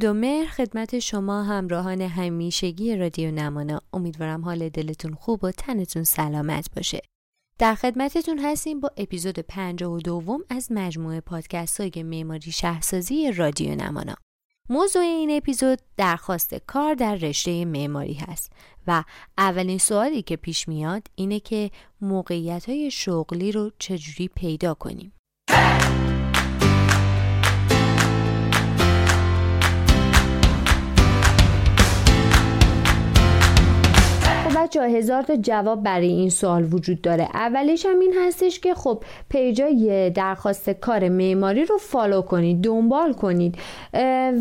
درود و مهر خدمت شما همراهان همیشگی رادیو نمانا. امیدوارم حال دلتون خوب و تنتون سلامت باشه. در خدمتتون هستیم با اپیزود و دوم از مجموعه پادکست های معماری شهرسازی رادیو نمانا. موضوع این اپیزود درخواست کار در رشته معماری هست و اولین سوالی که پیش میاد اینه که موقعیت های شغلی رو چجوری پیدا کنیم. بچه‌ها هزار تا جواب برای این سوال وجود داره. اولیش هم این هستش که خب پیجای درخواست کار معماری رو فالو کنید دنبال کنید.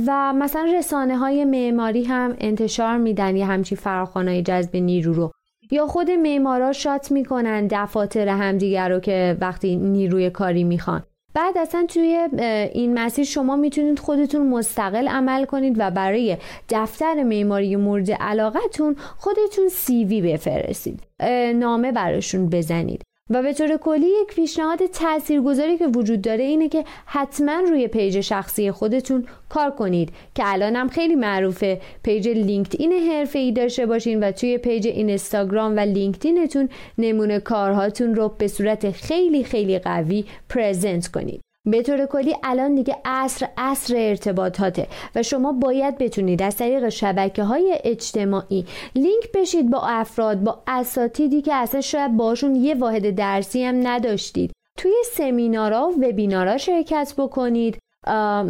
و مثلا رسانه های معماری هم انتشار میدن یه همچی فراخوانهای جذب نیرو رو. یا خود معمارا shout می‌کنن دفاتر همدیگر رو که وقتی نیروی کاری می‌خوان. بعد اصلا توی این مسیر شما می‌تونید خودتون مستقل عمل کنید و برای دفتر معماری مورد علاقتون خودتون CV بفرستید. نامه براشون بزنید. و به طور کلی یک پیشنهاد تاثیرگذاری که وجود داره اینه که حتما روی پیج شخصی خودتون کار کنید که الان هم خیلی معروفه. پیج لینکدین حرفه ای داشته باشین و توی پیج اینستاگرام و لینکدینتون نمونه کارهاتون رو به صورت خیلی خیلی قوی present کنید. به طور کلی الان دیگه عصر عصر ارتباطاته و شما باید بتونید از طریق شبکه های اجتماعی لینک بشید با افراد با اساتیدی که اصلا شاید باشون یه واحد درسی هم نداشتید. توی سمینارها و وبینارها شرکت بکنید.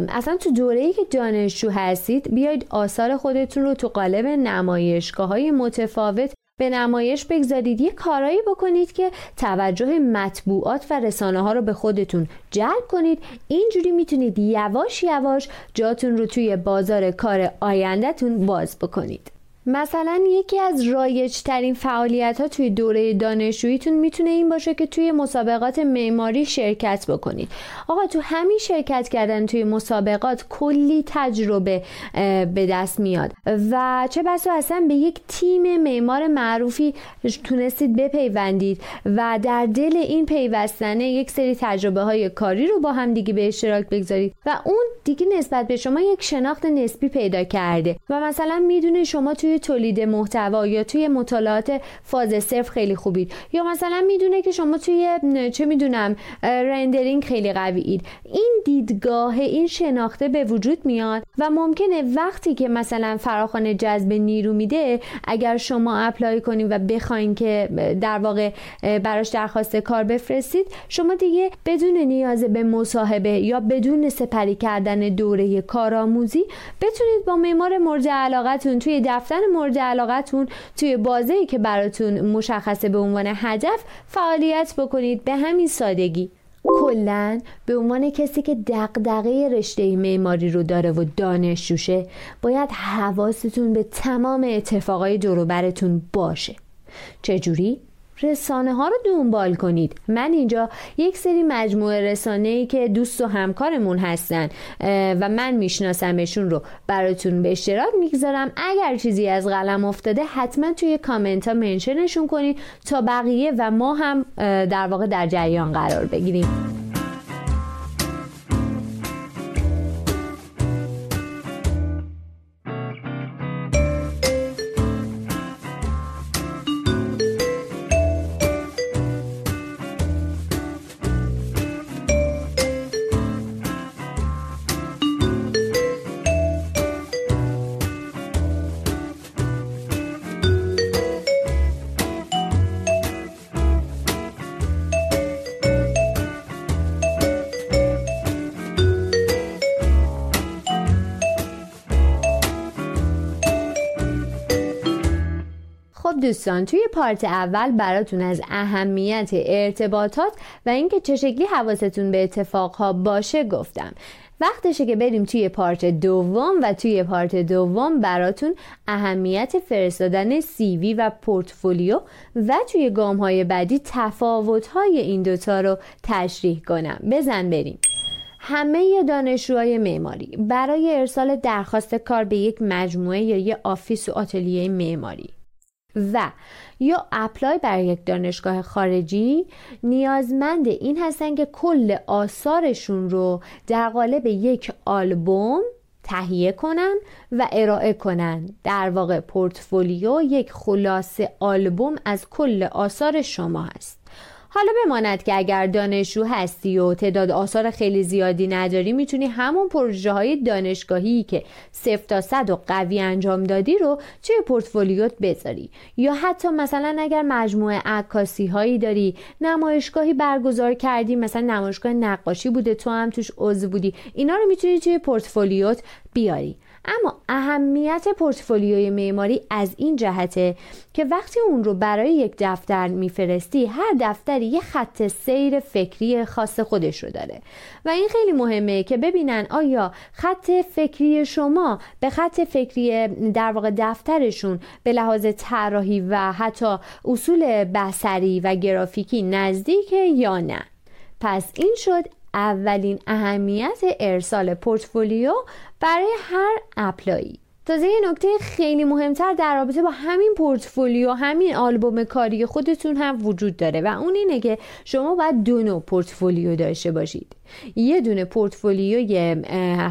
اصلا تو دوره ای که دانشجو هستید بیاید آثار خودتون رو تو قالب نمایشگاه های متفاوت به نمایش بگذارید. یه کارایی بکنید که توجه مطبوعات و رسانه ها رو به خودتون جلب کنید. اینجوری می‌تونید یواش یواش جاتون رو توی بازار کار آیندهتون باز بکنید. مثلا یکی از رایج ترین فعالیت ها توی دوره دانشجوییتون می‌تونه این باشه که توی مسابقات معماری شرکت بکنید. آقا تو همین شرکت کردن توی مسابقات کلی تجربه به دست میاد و چه بسا اصلا به یک تیم معمار معروفی تونستید بپیوندید و در دل این پیوستنه یک سری تجربه های کاری رو با هم دیگه به اشتراک بگذارید و اون دیگه نسبت به شما یک شناخت نسبی پیدا کرده و مثلا می‌دونه شما توی تولید محتوا یا توی مطالعات فاز صفر خیلی خوبید. یا مثلا می‌دونه که شما توی چه می‌دونم rendering خیلی قوی اید این دیدگاه این شناخته به وجود میاد و ممکنه وقتی که مثلا فراخوان جذب نیرو میده اگر شما apply کنید و بخواین که در واقع براش درخواست کار بفرستید شما دیگه بدون نیاز به مصاحبه یا بدون سپری کردن دوره کارآموزی بتونید با معمار مورد علاقتون توی دفتر مورد علاقتون توی بازه که براتون مشخصه به عنوان هدف فعالیت بکنید به همین سادگی. کلا به عنوان کسی که دغدغه رشته معماری رو داره و دانشجوشه باید حواستون به تمام اتفاقای دوروبرتون باشه. چجوری؟ رسانه ها رو دنبال کنید. من اینجا یک سری مجموعه رسانه ای که دوست و همکارمون هستن و من میشناسمشون رو براتون به اشتراک می‌گذارم. اگر چیزی از قلم افتاده حتما توی کامنت ها منشنشون کنید تا بقیه و ما هم در واقع در جریان قرار بگیریم. دوستان توی part اول براتون از اهمیت ارتباطات و اینکه چه شکلی حواستون به اتفاقها باشه گفتم. وقتشه که بریم توی part دوم و توی part دوم براتون اهمیت فرستادن CV و پورتفولیو و توی گام های بعدی تفاوت های این دوتا رو تشریح کنم. بزن بریم. همه دانشجوهای معماری برای ارسال درخواست کار به یک مجموعه یا یک office و آتلیه معماری. و یا اپلای برای یک دانشگاه خارجی نیازمند این هستن که کل آثارشون رو در قالب یک آلبوم تهیه کنن و ارائه کنن. در واقع پورتفولیو یک خلاصه آلبوم از کل آثار شما هست. حالا بماند که اگر دانشجو هستی و تعداد آثار خیلی زیادی نداری می‌تونی همون پروژه های دانشگاهی که صفر تا صد و قوی انجام دادی رو توی پورتفولیوت بذاری. یا حتی مثلا اگر مجموعه عکاسی هایی داری نمایشگاهی برگزار کردی مثلا نمایشگاه نقاشی بوده تو هم توش عضو بودی اینا رو می‌تونی توی پورتفولیوت بیاری. اما اهمیت پورتفولیوی معماری از این جهته که وقتی اون رو برای یک دفتر میفرستی هر دفتری یه خط سیر فکری خاص خودش رو داره. و این خیلی مهمه که ببینن آیا خط فکری شما به خط فکری در واقع دفترشون به لحاظ طراحی و حتی اصول بسری و گرافیکی نزدیکه یا نه. پس این شد اولین اهمیت ارسال پورتفولیو برای هر اپلایی. تازه یه نکته خیلی مهمتر در رابطه با همین پورتفولیو همین آلبوم کاری خودتون هم وجود داره و اون اینه که شما باید دو نوع پورتفولیو داشته باشید. یه دونه پورتفولیوی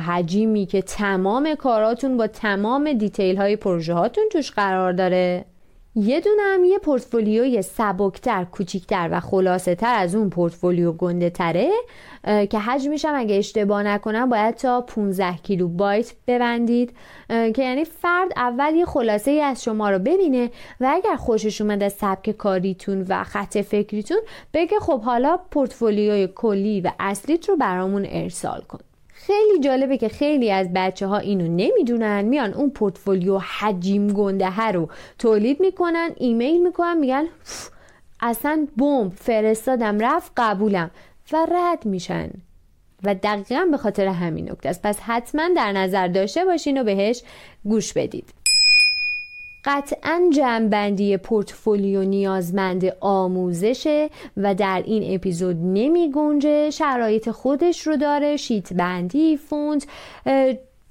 حجیمی که تمام کاراتون با تمام detail های پروژه هاتون توش قرار داره. یه دونه هم یه پورتفولیوی سبکتر کوچیکتر و خلاصه تر از اون پورتفولیو گنده تره که حجمش هم اگه اشتباه نکنم باید تا 15 کیلو بایت ببندید که یعنی فرد اول یه خلاصه ای از شما رو ببینه و اگر خوشش اومده سبک کاریتون و خط فکریتون بگه خب حالا پورتفولیوی کلی و اصلیت رو برامون ارسال کن. خیلی جالبه که خیلی از بچه ها اینو نمی‌دونن میان اون پورتفولیو حجیم گنده رو تولید می‌کنن ایمیل می‌کنن میگن اصلا بمب فرستادم رفت قبولم و رد میشن. و دقیقا به خاطر همین نکته است. پس حتما در نظر داشته باشین و بهش گوش بدید. قطعا جمعبندی پورتفولیو نیازمند آموزشه و در این اپیزود نمی گنجه شرایط خودش رو داره شیت بندی فونت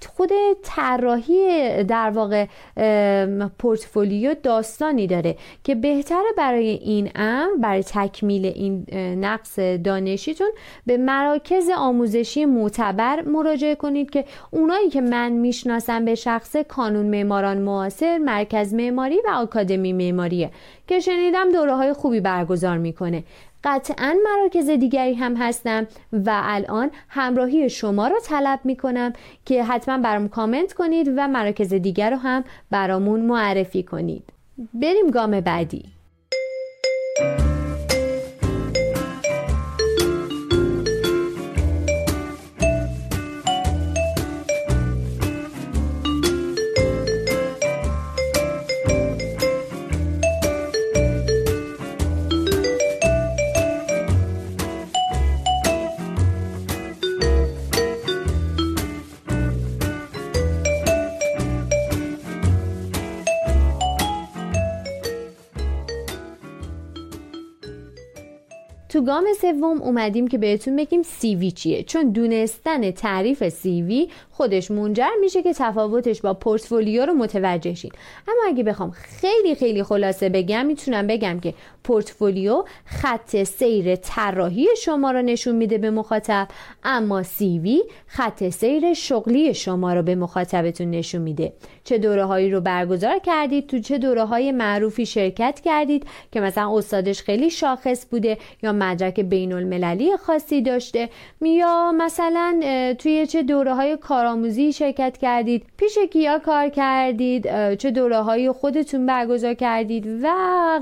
خود طراحی در واقع پورتفولیو داستانی داره که بهتره برای این امر برای تکمیل این نقص دانشیتون به مراکز آموزشی معتبر مراجعه کنید که اونایی که من می‌شناسم به شخص کانون معماران معاصر مرکز معماری و آکادمی معماریه که شنیدم دوره های خوبی برگزار می‌کنه. قطعا مراکز دیگری هم هستم و الان همراهی شما رو طلب می کنم که حتما برام کامنت کنید و مراکز دیگر رو هم برامون معرفی کنید. بریم گام بعدی. گام سوم اومدیم که بهتون بگیم سیوی چیه. چون دونستن تعریف سیوی خودش منجر میشه که تفاوتش با پورتفولیو رو متوجه شین. اما اگه بخوام خیلی خیلی خلاصه بگم می‌تونم بگم که پورتفولیو خط سیر طراحی شما رو نشون میده به مخاطب اما سیوی خط سیر شغلی شما رو به مخاطبتون نشون میده. چه دوره هایی رو برگزار کردید؟ تو چه دوره های معروفی شرکت کردید که مثلا استادش خیلی شاخص بوده یا مدرک بین المللی خاصی داشته؟ یا مثلا توی چه دوره های کارآموزی شرکت کردید؟ پیش کیا کار کردید؟ چه دوره های خودتون برگزار کردید؟ و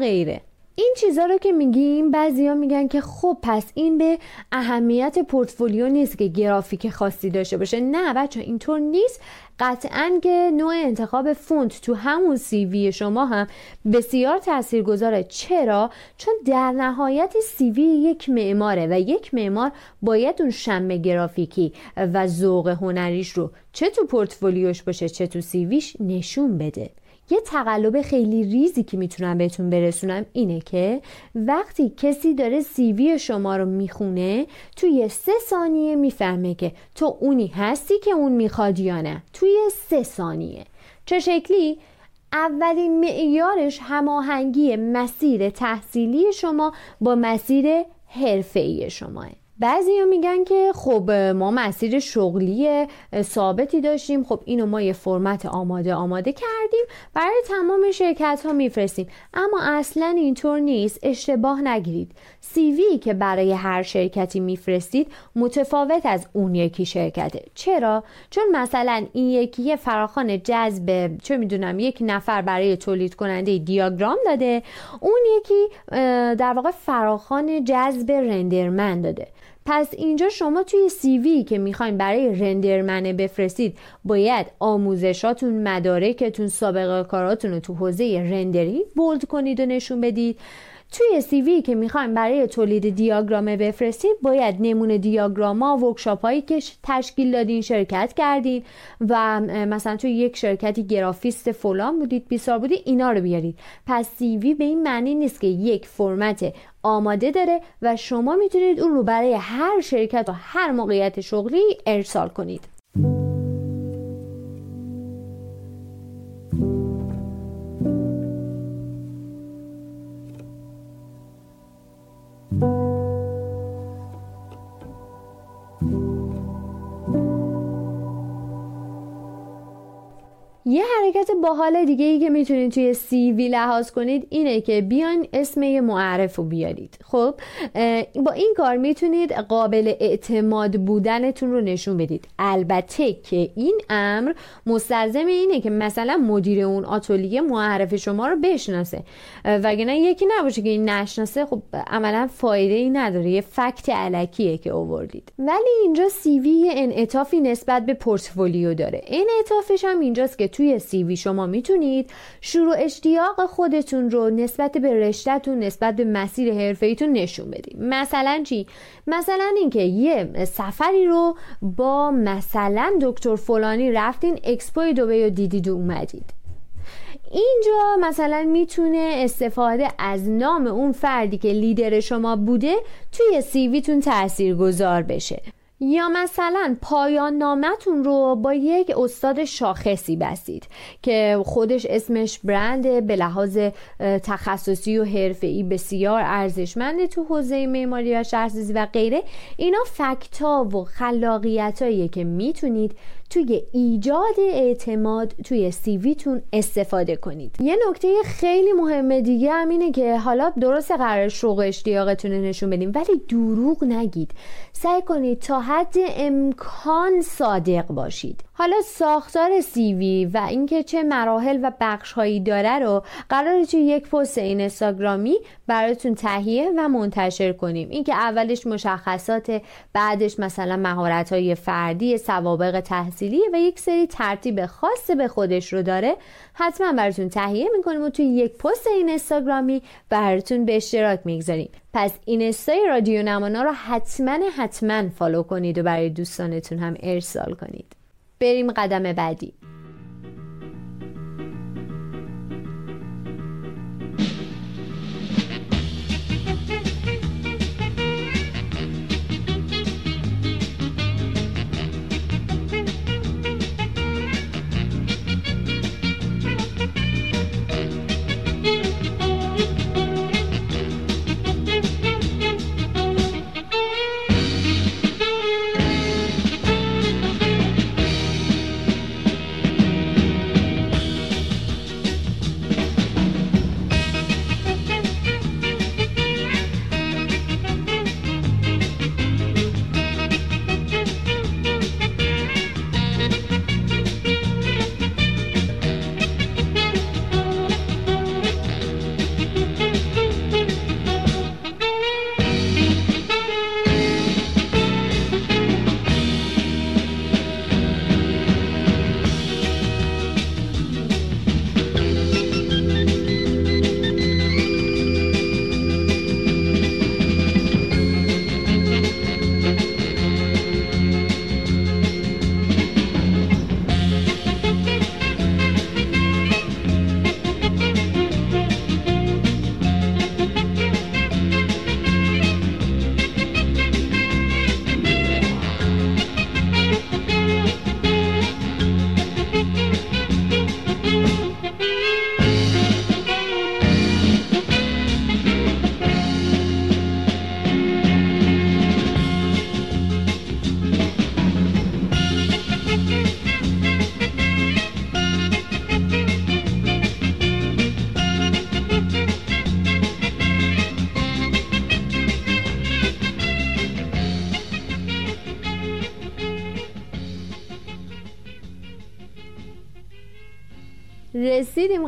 غیره. این چیزها رو که میگیم بعضیا میگن که خب پس این به اهمیت پورتفولیو نیست که گرافیک خاصی داشته باشه. نه بچه اینطور نیست. قطعا که نوع انتخاب فونت تو همون سیوی شما هم بسیار تاثیرگذاره. چرا؟ چون در نهایت سیوی یک معماره و یک معمار باید اون شم گرافیکی و ذوق هنریش رو چه تو پورتفولیوش باشه چه تو سیویش نشون بده. یه تقلب خیلی ریزی که می‌تونم بهتون برسونم اینه که وقتی کسی داره سیوی شما رو می‌خونه توی سه ثانیه می‌فهمه که تو اونی هستی که اون می‌خواد یا نه. توی سه ثانیه. چه شکلی؟ اولین معیارش هماهنگی مسیر تحصیلی شما با مسیر حرفه‌ای شماه. بعضی میگن که خب ما مسیر شغلی ثابتی داشتیم. خب اینو ما یه فرمت آماده آماده کردیم. برای تمام شرکت ها میفرستیم. اما اصلا اینطور نیست. اشتباه نگیرید. سیوی که برای هر شرکتی میفرستید متفاوت از اون یکی شرکته. چرا؟ چون مثلا این یکی یه فراخان جذب چه می‌دونم یک نفر برای تولید کننده دیاگرام داده. اون یکی در واقع فراخان جذب رندرمن داده. پس اینجا شما توی سیوی که می‌خواین برای رندرمنه بفرستید باید آموزشاتون مدارکتون سابقه کاراتون رو تو حوزه رندری بولد کنید و نشون بدید. توی سیوی که می‌خوایم برای تولید دیاگرامه بفرستید باید نمونه دیاگراما ورکشاپ هایی که تشکیل دادین شرکت کردین و مثلا توی یک شرکتی گرافیست فلان بودید بیسار بودید اینا رو بیارید. پس سیوی به این معنی نیست که یک فرمت آماده داره و شما می‌تونید اون رو برای هر شرکت و هر موقعیت شغلی ارسال کنید. حرکت باحال دیگه ای که می‌تونید توی سی وی لحاظ کنید اینه که بیاین اسم یه معرف رو بیارید. خب با این کار می‌تونید قابل اعتماد بودنتون رو نشون بدید. البته که این امر مستلزم اینه که مثلا مدیر اون آتولیه معرف شما رو بشناسه. وگرنه یکی نباشه که این نشناسه خب عملا فایده ای نداره. یه فکت علکیه که اووردید ولی اینجا سی وی انعطافی نسبت به پورتفولیو داره. انعطافش هم اینجاست که توی سیوی شما می‌تونید شروع اشتیاق خودتون رو نسبت به رشتهتون نسبت به مسیر حرفیتون نشون بدید. مثلا چی؟ مثلا اینکه یه سفری رو با مثلا دکتر فلانی رفتین اکسپو دبی و دیدید و اومدید. اینجا مثلا می‌تونه استفاده از نام اون فردی که لیدر شما بوده توی CV تون تأثیر گذار بشه. یا مثلا پایان نامتون رو با یک استاد شاخصی بستید که خودش اسمش برنده به لحاظ تخصصی و حرفه‌ای بسیار ارزشمنده تو حوزه معماری و شهرسازی و غیره. اینا فکتا و خلاقیتاییه که می‌تونید توی ایجاد اعتماد توی سیویتون استفاده کنید. یه نکته خیلی مهمه دیگه هم اینه که حالا درست قرار شوق اشتیاقتون نشون بدیم ولی دروغ نگید. سعی کنید تا حد امکان صادق باشید. حالا ساختار سیوی و اینکه چه مراحل و بخش هایی داره رو قرار توی یک پست اینستاگرامی براتون تهیه و منتشر کنیم. اینکه اولش مشخصات بعدش مثلا مهارت های فردی سوابق تحصیلی و یک سری ترتیب خاص به خودش رو داره. حتما براتون تهیه می‌کنیم و توی یک پست اینستاگرامی براتون به اشتراک می‌گذاریم. پس اینستای رادیو نمانا رو حتما حتما فالو کنید و برای دوستانتون هم ارسال کنید. بریم قدم بعدی.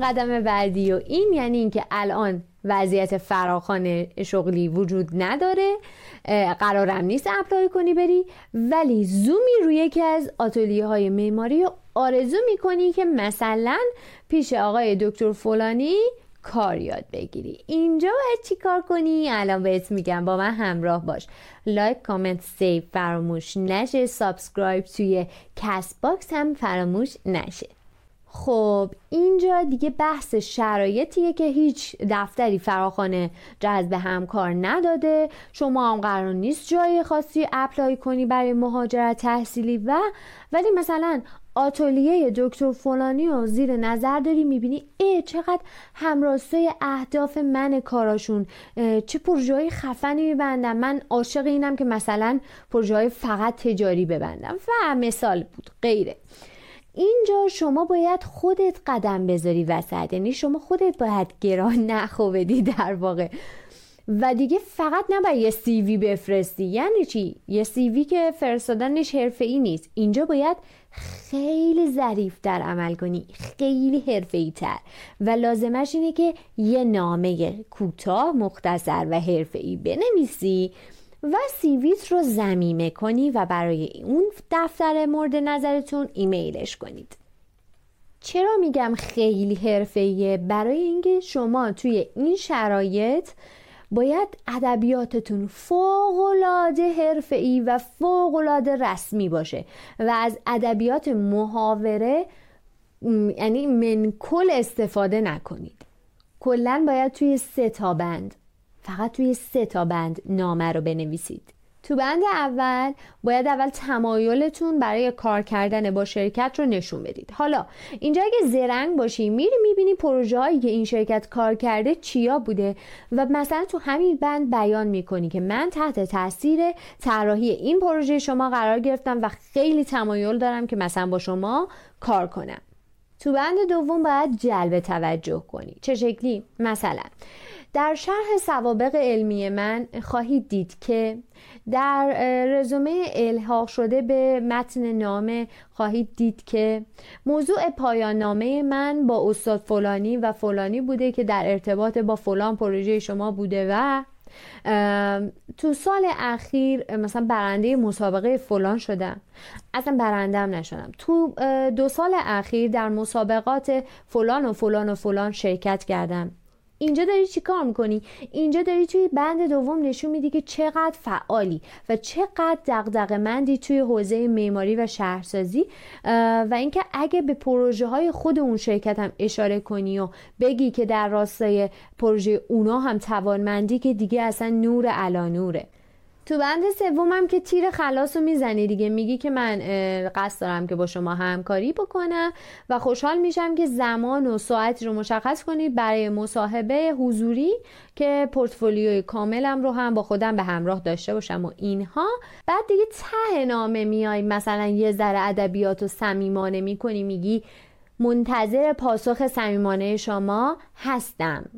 قدم بعدی و این یعنی اینکه الان وضعیت فراخوان شغلی وجود نداره قرارم نیست apply کنی بری ولی زومی روی یکی از آتلیه های معماری آرزو می‌کنی که مثلا پیش آقای دکتر فلانی کار یاد بگیری. اینجا باید چی کار کنی؟ الان بهت میگم با من همراه باش. like comment save فراموش نشه. subscribe توی Castbox هم فراموش نشه. خب اینجا دیگه بحث شرایطیه که هیچ دفتری فراخوان جذب همکار نداده. شما هم قرار نیست جای خاصی apply کنی برای مهاجرت تحصیلی و ولی مثلا آتلیه دکتر فلانی و زیر نظر داری می‌بینی ای چقدر هم‌راستای اهداف من کاراشون. چه پروژه خفنی میبندن. من عاشق اینم که مثلا پروژه فقط تجاری ببندم. و مثال بود غیره. اینجا شما باید خودت قدم بذاری وسط. یعنی شما خودت باید گران نخو بدی در واقع. و دیگه فقط نباید یه سیوی بفرستی. یعنی چی؟ یه سیوی که فرستادنش حرفه ای نیست. اینجا باید خیلی ظریف در عمل کنی. خیلی حرفه ای تر و لازمش اینه که یه نامه کوتاه مختصر و حرفه ای بنویسی. و سیویت رو زمیمه کنی و برای اون دفتر مورد نظرتون ایمیلش کنید. چرا میگم خیلی حرفه‌ایه؟ برای اینکه شما توی این شرایط باید ادبیاتتون فوق‌العاده حرفه‌ای و فوق‌العاده رسمی باشه و از ادبیات محاوره یعنی من کل استفاده نکنید. کلا باید توی سه تا بند. فقط توی سه تا بند نامه رو بنویسید. تو بند اول باید اول تمایلتون برای کار کردن با شرکت رو نشون بدید. حالا اینجا اگه زرنگ باشی میری می‌بینی پروژه هایی که این شرکت کار کرده چیا بوده و مثلا تو همین بند بیان می‌کنی که من تحت تاثیر طراحی این پروژه شما قرار گرفتم و خیلی تمایل دارم که مثلا با شما کار کنم. تو بند دوم باید جلب توجه کنی. چه شکلی؟ مثلا در شرح سوابق علمی من خواهید دید که در رزومه الحاق شده به متن نامه خواهید دید که موضوع پایان نامه من با استاد فلانی و فلانی بوده که در ارتباط با فلان پروژه شما بوده و تو سال اخیر مثلا برنده مسابقه فلان شدم. اصلا برندم نشدم. تو دو سال اخیر در مسابقات فلان و فلان و فلان شرکت کردم. اینجا داری چی کار می‌کنی؟ اینجا داری توی بند دوم نشون میدی که چقدر فعالی و چقدر دقدق مندی توی حوزه معماری و شهرسازی و اینکه اگه به پروژه های خود اون شرکت هم اشاره کنی و بگی که در راستای پروژه اونا هم توانمندی که دیگه اصلا نور علا نوره. تو بند سومم که تیر خلاص رو می‌زنی دیگه. میگی که من قصد دارم که با شما همکاری بکنم و خوشحال میشم که زمان و ساعتی رو مشخص کنید برای مصاحبه حضوری که پورتفولیوی کاملم رو هم با خودم به همراه داشته باشم و اینها. بعد دیگه ته نامه میای مثلا یه ذره ادبیات و صمیمانه می‌کنی میگی منتظر پاسخ صمیمانه شما هستم.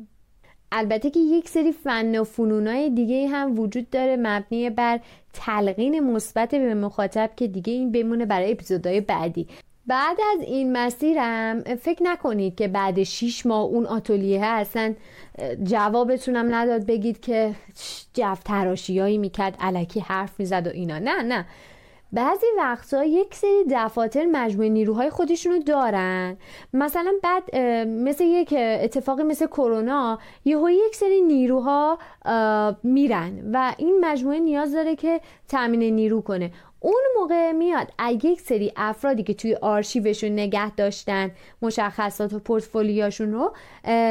البته که یک سری فن و فنونای دیگه هم وجود داره مبنی بر تلقین مثبت به مخاطب که دیگه این بمونه برای اپیزودهای بعدی. بعد از این مسیرم فکر نکنید که بعد 6 ماه اون آتولیه اصلا جوابتونم نداد بگید که جف تراشیایی می‌کرد علکی حرف می‌زد و اینا. نه نه. بعضی وقتا یک سری دفاتر مجموعه نیروهای خودشونو دارن. مثلا بعد مثل یک اتفاقی مثل کرونا یهو یک سری نیروها میرن و این مجموعه نیاز داره که تامین نیرو کنه. اون موقع میاد. یک سری افرادی که توی آرشیوشون نگه داشتن مشخصات و پورتفولیاشون رو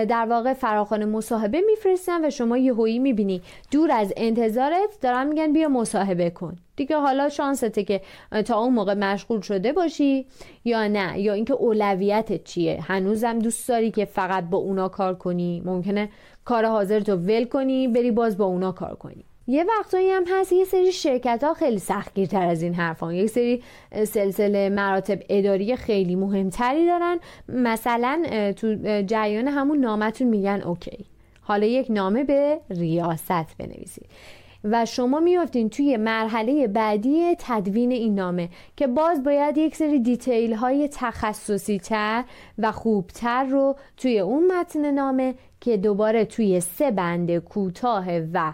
در واقع فراخوان مصاحبه میفرستن و شما یهویی می‌بینی. دور از انتظارت دارن میگن بیا مصاحبه کن. دیگه حالا شانسته که تا اون موقع مشغول شده باشی یا نه. یا اینکه اولویتت چیه. هنوزم دوست داری که فقط با اونا کار کنی. ممکنه کار حاضر تو ول کنی بری باز با اونا کار کنی. یه وقتایی هم هست یه سری شرکت ها خیلی سختگیرتر از این حرفان یک سری سلسله مراتب اداری خیلی مهمتری دارن. مثلا تو جریان همون نامتون میگن اوکی. حالا یک نامه به ریاست بنویسید. و شما میافتین توی مرحله بعدی تدوین این نامه که باز باید یک سری دیتیل های تخصصی تر و خوبتر رو توی اون متن نامه که دوباره توی سه بند کوتاه و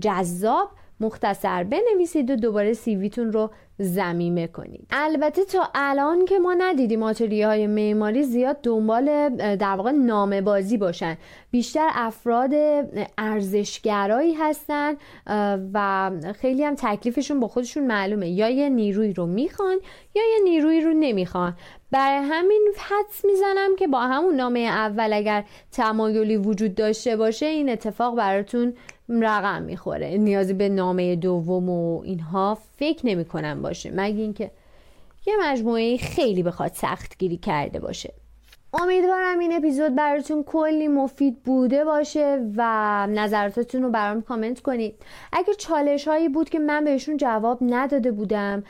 جذاب مختصر بنویسید و دوباره سیویتون رو زمیمه کنید. البته تا الان که ما ندیدیم آتلیه های معماری زیاد دنبال در واقع نامه بازی باشن. بیشتر افراد ارزشگرایی هستن و خیلی هم تکلیفشون با خودشون معلومه. یا یه نیروی رو می‌خوان یا یه نیروی رو نمی‌خوان. برای همین حدس می‌زنم که با همون نامه اول اگر تمایلی وجود داشته باشه این اتفاق براتون رقم می‌خوره. نیازی به نامه دوم و اینها فکر نمی‌کنم باشه. مگه اینکه یه مجموعه خیلی بخواد سخت گیری کرده باشه. امیدوارم این اپیزود براتون کلی مفید بوده باشه و نظراتتون رو برام کامنت کنید. اگر چالش هایی بود که من بهشون جواب نداده بودم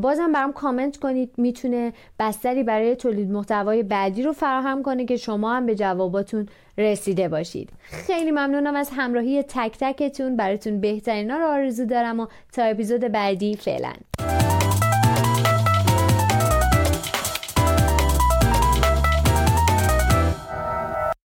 بازم برام کامنت کنید. می‌تونه بستری برای تولید محتوای بعدی رو فراهم کنه که شما هم به جواباتون رسیده باشید. خیلی ممنونم از همراهی تک تکتون. براتون بهترین ها رو آرزو دارم و تا اپیزود بعدی فعلا.